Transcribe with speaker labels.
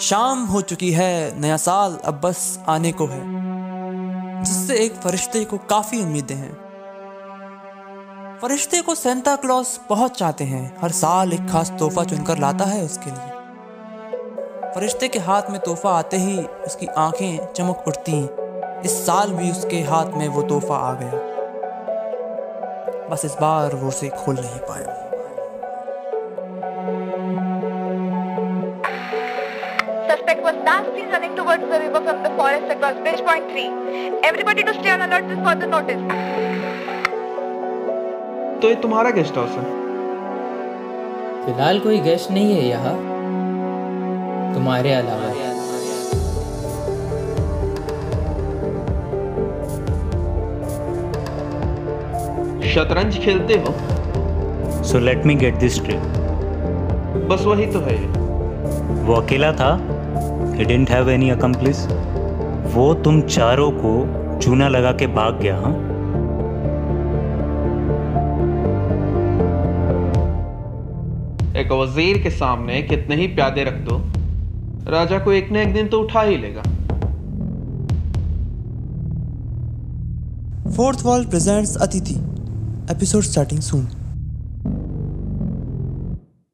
Speaker 1: शाम हो चुकी है, नया साल अब बस आने को है, जिससे एक फरिश्ते को काफ़ी उम्मीदें हैं। फरिश्ते को सेंटा क्लॉस बहुत चाहते हैं, हर साल एक खास तोहफा चुनकर लाता है उसके लिए। फरिश्ते के हाथ में तोहफा आते ही उसकी आँखें चमक उठती, इस साल भी उसके हाथ में वो तोहफा आ गया। बस इस बार वो उसे खोल नहीं पाया।
Speaker 2: Suspect was last seen running towards the river from the forest across Bridge Point 3. Everybody to stay on alert till further notice.
Speaker 3: तो ये तुम्हारा गेस्ट हाउस है
Speaker 4: फ़िलहाल कोई गेस्ट नहीं है यहाँ तुम्हारे अलावा
Speaker 3: शतरंज खेलते हो
Speaker 5: so let me get this straight
Speaker 3: बस वही तो है
Speaker 5: वो अकेला था ही डेंट हैव एनी अकम्प्लिस वो तुम चारों को चूना लगा के भाग गया हाँ?
Speaker 3: एक वज़ीर के सामने कितने ही प्यादे रख दो। राजा को एक न एक दिन तो उठा ही लेगा।
Speaker 1: Fourth wall presents Atithi episode starting soon